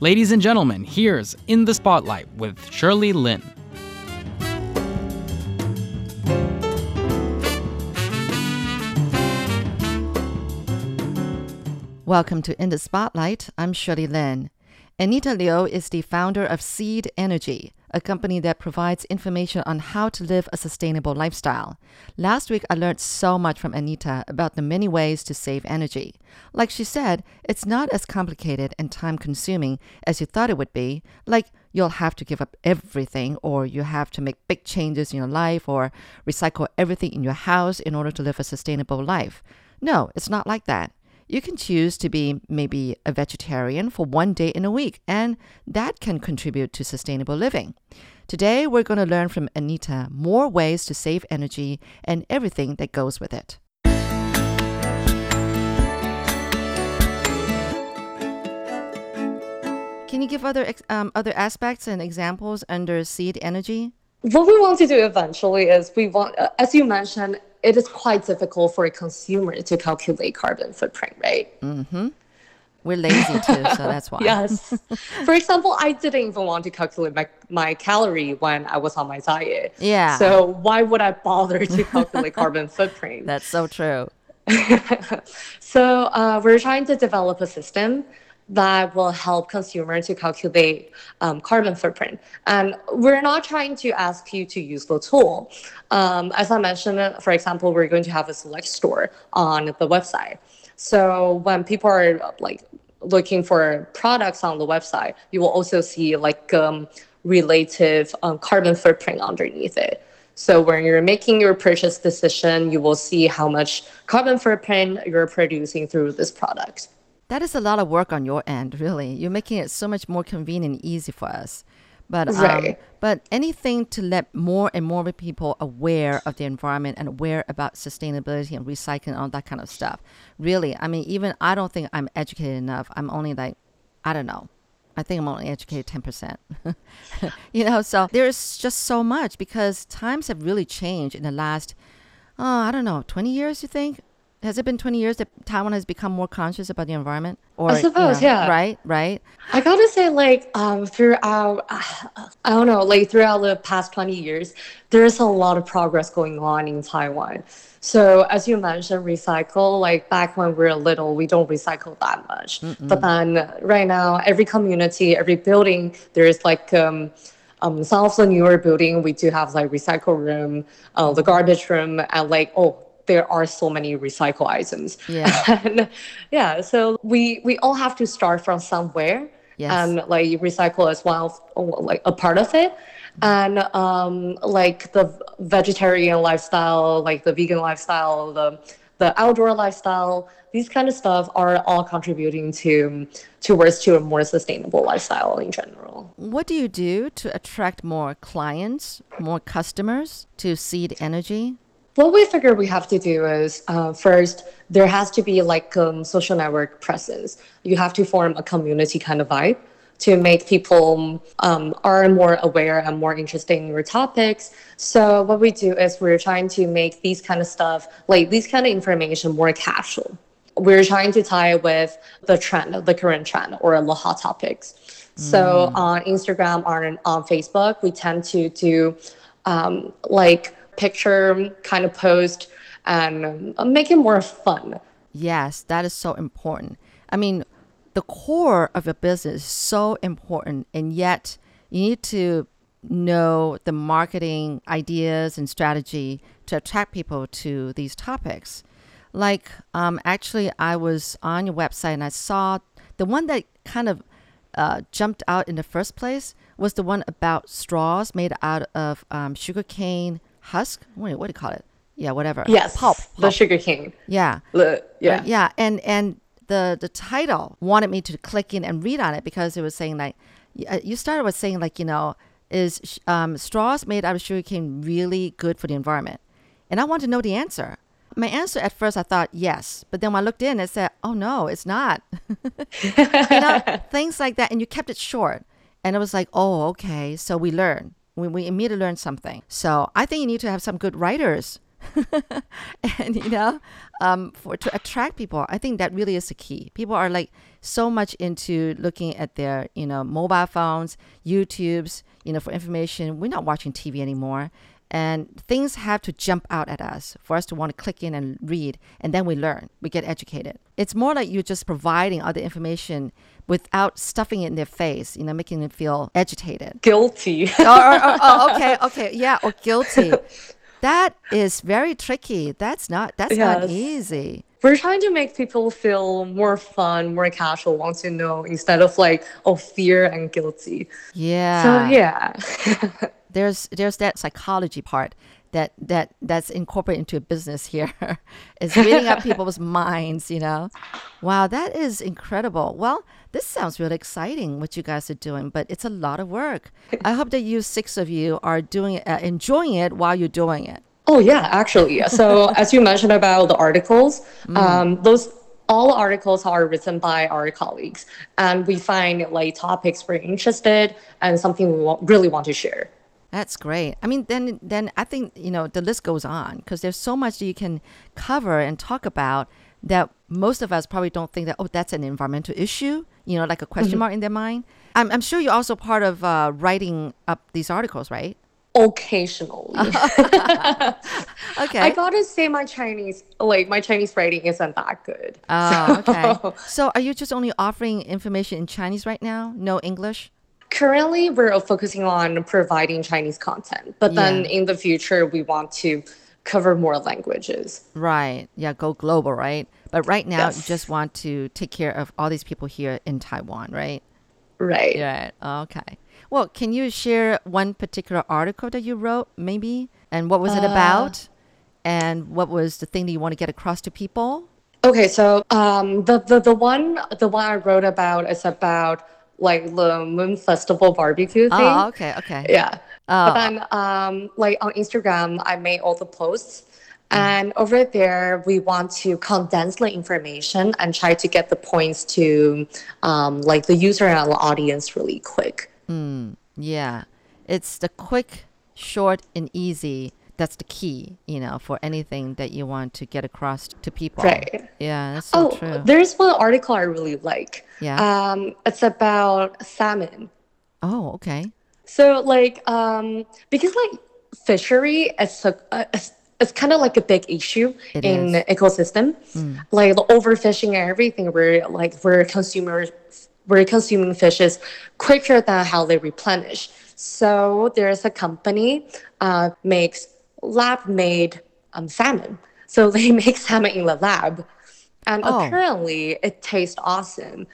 Ladies and gentlemen, here's In the Spotlight with Shirley Lin. Welcome to In the Spotlight. I'm Shirley Lin. Anita Liu is the founder of Seed Energy, a company that provides information on how to live a sustainable lifestyle. Last week, I learned so much from Anita about the many ways to save energy. Like she said, it's not as complicated and time consuming as you thought it would be. Like, you'll have to give up everything, or you have to make big changes in your life, or recycle everything in your house in order to live a sustainable life. No, it's not like that. You can choose to be maybe a vegetarian for one day in a week, and that can contribute to sustainable living. Today, we're going to learn from Anita more ways to save energy and everything that goes with it. Can you give other um, other aspects and examples under seed energy? What we want to do eventually is we want, uh, as you mentioned, it is quite difficult for a consumer to calculate carbon footprint, right? Mm-hmm. We're lazy too, so that's why. yes. For example, I didn't even want to calculate my, my calorie when I was on my diet. Yeah. So why would I bother to calculate carbon footprint? That's so true. so uh, we're trying to develop a system that will help consumers to calculate um, carbon footprint. And we're not trying to ask you to use the tool. Um, as I mentioned, for example, we're going to have a select store on the website. So when people are like looking for products on the website, you will also see like um, relative um, carbon footprint underneath it. So when you're making your purchase decision, you will see how much carbon footprint you're producing through this product. That is a lot of work on your end, really. You're making it so much more convenient and easy for us. But um, Right. but anything to let more and more people aware of the environment and aware about sustainability and recycling, all that kind of stuff. Really, I mean, even I don't think I'm educated enough. I'm only like, I don't know. I think I'm only educated ten percent. you know, so there's just so much because times have really changed in the last, oh, I don't know, twenty years. You think? Has it been 20 years that Taiwan has become more conscious about the environment? Or, you suppose, know, yeah. Right, right. I gotta say, like, um, throughout, I don't know, like throughout the past 20 years, there's a lot of progress going on in Taiwan. So, as you mentioned, recycle, like back when we were little, we don't recycle that much. But then right now, every community, every building, there's like, um, um, some of the newer building, we do have like recycle room, uh, the garbage room, and like, oh, there are so many recycle items. Yeah. and yeah, so we we all have to start from somewhere Yes. and like recycle as well, like a part of it. And um, like the vegetarian lifestyle, like the vegan lifestyle, the the outdoor lifestyle, these kind of stuff are all contributing to towards to a more sustainable lifestyle in general. What do you do to attract more clients, more customers to Seed Energy? What we figure we have to do is uh, first, there has to be like um, social network presence. You have to form a community kind of vibe to make people um, are more aware and more interested in your topics. So what we do is we're trying to make these kind of stuff, like these kind of information, more casual. We're trying to tie it with the trend, the current trend, or the hot topics. So on Instagram or on, on Facebook, we tend to do um, like picture kind of post and uh, make it more fun. Yes, that is so important. I mean, the core of your business is so important, and yet you need to know the marketing ideas and strategy to attract people to these topics. Like, um, actually, I was on your website and I saw the one that kind of uh, jumped out in the first place was the one about straws made out of um, sugarcane husk. Wait, what do you call it? Yeah, whatever. Yes, pulp. the sugar cane. Yeah. The, yeah. Yeah, and and the the title wanted me to click in and read on it because it was saying like uh, you started with saying like you know is um, straws made out of sugarcane really good for the environment, and I want to know the answer. My answer at first I thought yes, but then when I looked in, it said oh no, it's not. you know things like that, and you kept it short, and it was like oh okay, so we learn. We, we immediately learn something. So I think you need to have some good writers and you know, um, for to attract people, I think that really is the key. People are like so much into looking at their you know mobile phones, YouTubes, you know, for information. We're not watching TV anymore. And things have to jump out at us for us to want to click in and read, and then we learn, we get educated. It's more like you're just providing the information without stuffing it in their face, you know, making them feel agitated. Guilty. oh, okay, okay, yeah, or guilty. That is very tricky. That's not that's not easy. We're trying to make people feel more fun, more casual, want to know instead of like, oh, fear and guilty. Yeah. So yeah. there's there's that psychology part that that that's incorporated into a business here. it's reading up people's minds, you know. Wow, that is incredible. Well, this sounds really exciting what you guys are doing, but it's a lot of work. I hope that you six of you are doing uh, enjoying it while you're doing it. Oh yeah, actually. So as you mentioned about the articles, um, those all articles are written by our colleagues, and we find like topics we're interested and something we really want to share. That's great. I mean, then then I think you know the list goes on because there's so much that you can cover and talk about that most of us probably don't think that oh that's an environmental issue. You know, like a question mark in their mind. I'm, I'm sure you're also part of uh, writing up these articles, right? Occasionally, Okay. I gotta say my Chinese, like my Chinese writing isn't that good. Oh, okay. So are you just only offering information in Chinese right now? No English? Currently, we're focusing on providing Chinese content, but then in the future, we want to cover more languages. Right. Yeah, go global, right? But right now, you just want to take care of all these people here in Taiwan, right? Right. Right. Okay. Well, can you share one particular article that you wrote, maybe? And what was it about? And what was the thing that you want to get across to people? Okay, so um, the, the the one the one I wrote about is about like the Moon Festival barbecue thing. Oh, okay, okay. Yeah. Oh. But then um, like on Instagram, I made all the posts. Mm. And over there, we want to condense the information and try to get the points to um, like the user and the audience really quick. Mm, Yeah. It's the quick, short, and easy. That's the key, you know, for anything that you want to get across to people. Right. Yeah, that's so Oh, true. there's one article I really like. Yeah. Um, it's about salmon. Oh, okay. So like um because like fishery is a, uh, it's, it's kind of like a big issue It in is. the ecosystem. Like the overfishing and everything we're like we're consumers we're consuming fishes quicker than how they replenish. So there's a company uh makes lab made um, salmon. So they make salmon in the lab. And Oh. apparently it tastes awesome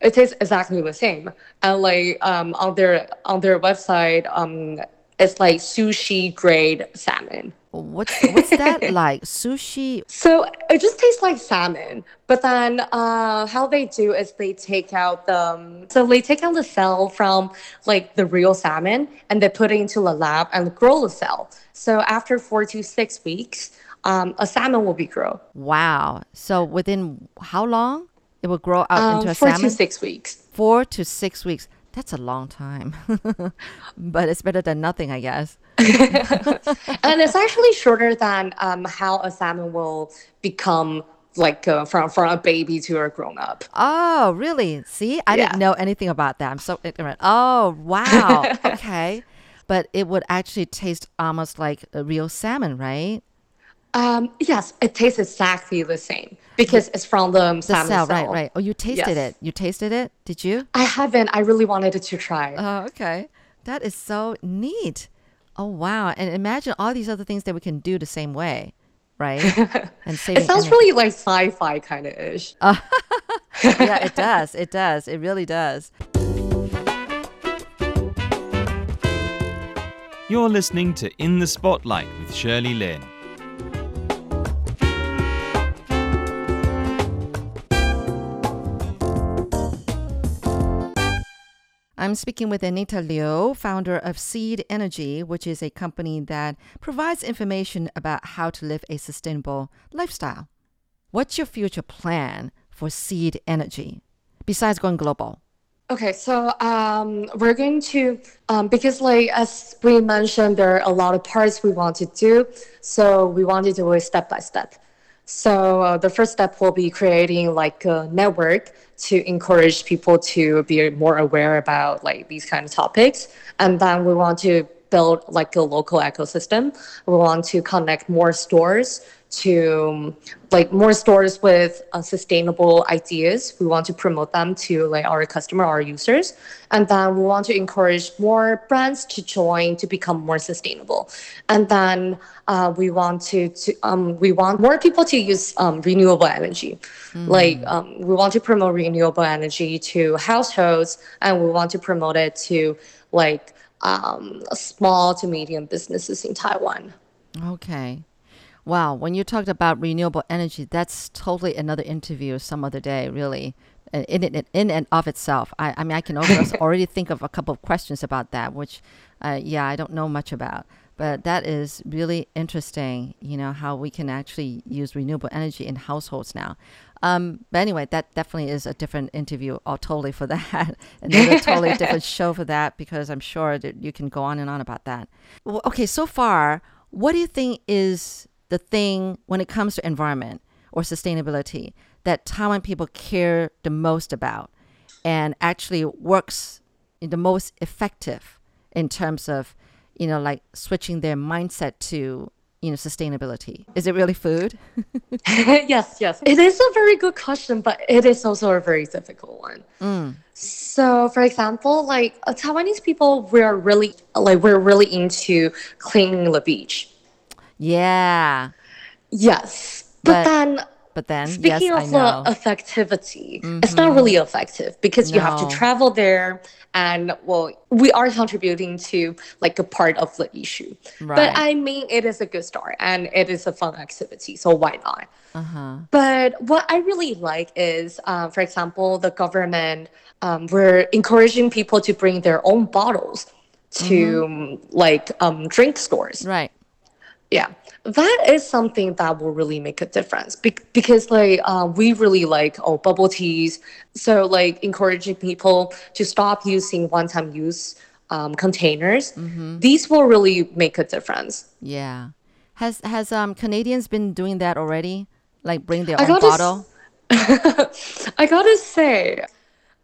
it tastes exactly the same and like um on their on their website um it's like sushi grade salmon What's what's that like? Sushi? so it just tastes like salmon but then uh how they do is they take out the um, so they take out the cell from like the real salmon and they put it into the lab and grow the cell so after four to six weeks um a salmon will be grown Wow. So within how long it will grow out um, into a four salmon? to six weeks Four to six weeks. That's a long time, but it's better than nothing, I guess. and it's actually shorter than um, how a salmon will become like uh, from from a baby to a grown up. Oh, really? See, I didn't know anything about that. I'm so ignorant. Oh, wow. okay. But it would actually taste almost like a real salmon, right? Um, yes, it tastes exactly the same because it's from the The salmon cell, cell. right, right. Oh, you tasted Yes. it. You tasted it? Did you? I haven't. I really wanted to try. Oh, okay. That is so neat. Oh, wow. And imagine all these other things that we can do the same way, right? And saving it sounds energy. really like sci-fi kind of ish. yeah, it does. It does. It really does. You're listening to In the Spotlight with Shirley Lin. I'm speaking with Anita Liu, founder of Seed Energy, which is a company that provides information about how to live a sustainable lifestyle. What's your future plan for Seed Energy besides going global? Okay, so um, we're going to um, because like as we mentioned, there are a lot of parts we want to do. So we want to do it step by step. So uh, the first step will be creating like a network to encourage people to be more aware about like these kind of topics, and then we want to build like a local ecosystem. We want to connect more stores to like more stores with uh, sustainable ideas. We want to promote them to like our customer, our users, and then we want to encourage more brands to join to become more sustainable. And then uh, we want to, to um, we want more people to use um, renewable energy. Like um, we want to promote renewable energy to households, and we want to promote it to like um, small to medium businesses in Taiwan. Okay. Wow. When you talked about renewable energy, that's totally another interview some other day, really. uh, In, in, in and of itself. I, I mean, I can already think of a couple of questions about that, which, uh, yeah, I don't know much about. But that is really interesting, you know, how we can actually use renewable energy in households now. Um, but anyway, that definitely is a different interview all totally for that. Another totally different show for that because I'm sure that you can go on and on about that. Well, okay, so far, what do you think is the thing when it comes to environment or sustainability that Taiwan people care the most about and actually works in the most effective in terms of, you know, like switching their mindset to, you know, sustainability? Is it really food? yes, yes. It is a very good question, but it is also a very difficult one. So, for example, like uh, Taiwanese people, we're really like we're really into cleaning the beach. Yeah. Yes, but, But- then But then, speaking yes, of the effectivity, it's not really effective because you have to travel there, and well, we are contributing to like a part of the issue. Right. But I mean, it is a good start and it is a fun activity, so why not? uh-huh. But what I really like is, uh, for example, the government, um, we're encouraging people to bring their own bottles to um, like um, drink stores. Right. Yeah, that is something that will really make a difference Be- because like uh, we really like oh bubble teas. So like encouraging people to stop using one-time use um, containers. These will really make a difference. Yeah. Has has um Canadians been doing that already? Like bring their I own bottle? I gotta say,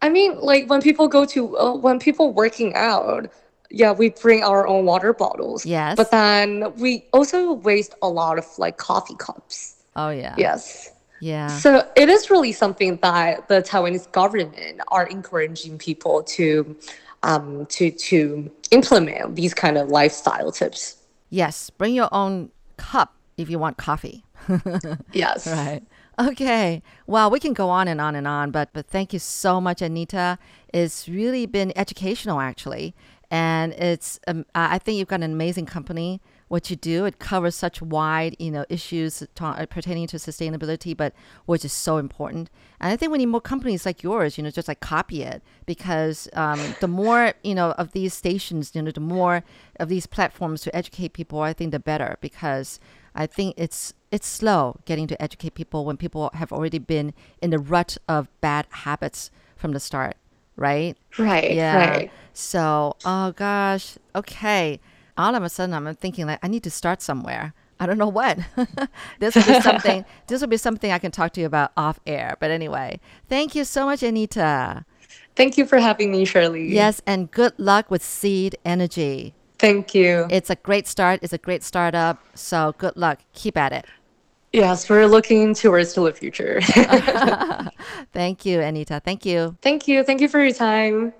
I mean, like when people go to uh, when people working out, yeah, we bring our own water bottles. Yes. But then we also waste a lot of like coffee cups. Oh yeah. Yes. Yeah. So it is really something that the Taiwanese government are encouraging people to um to to implement these kind of lifestyle tips. Yes. Bring your own cup if you want coffee. Yes. Right. Okay. Well, we can go on and on and on, but but thank you so much, Anita. It's really been educational, actually, and it's um, I think you've got an amazing company. What you do, it covers such wide, you know, issues ta- pertaining to sustainability, but which is so important. And I think we need more companies like yours, you know, just like copy it, because um, the more you know of these stations, you know, the more of these platforms to educate people, I think the better, because I think it's it's slow getting to educate people when people have already been in the rut of bad habits from the start, right? Right. Yeah. Right. So, oh gosh, okay. All of a sudden, I'm thinking like I need to start somewhere. I don't know what. this will be something. this will be something I can talk to you about off air. But anyway, thank you so much, Anita. Thank you for having me, Shirley. Yes, and good luck with Seed Energy. Thank you. It's a great start. It's a great startup. So good luck. Keep at it. Yes, we're looking towards to the future. Thank you, Anita. Thank you. Thank you. Thank you for your time.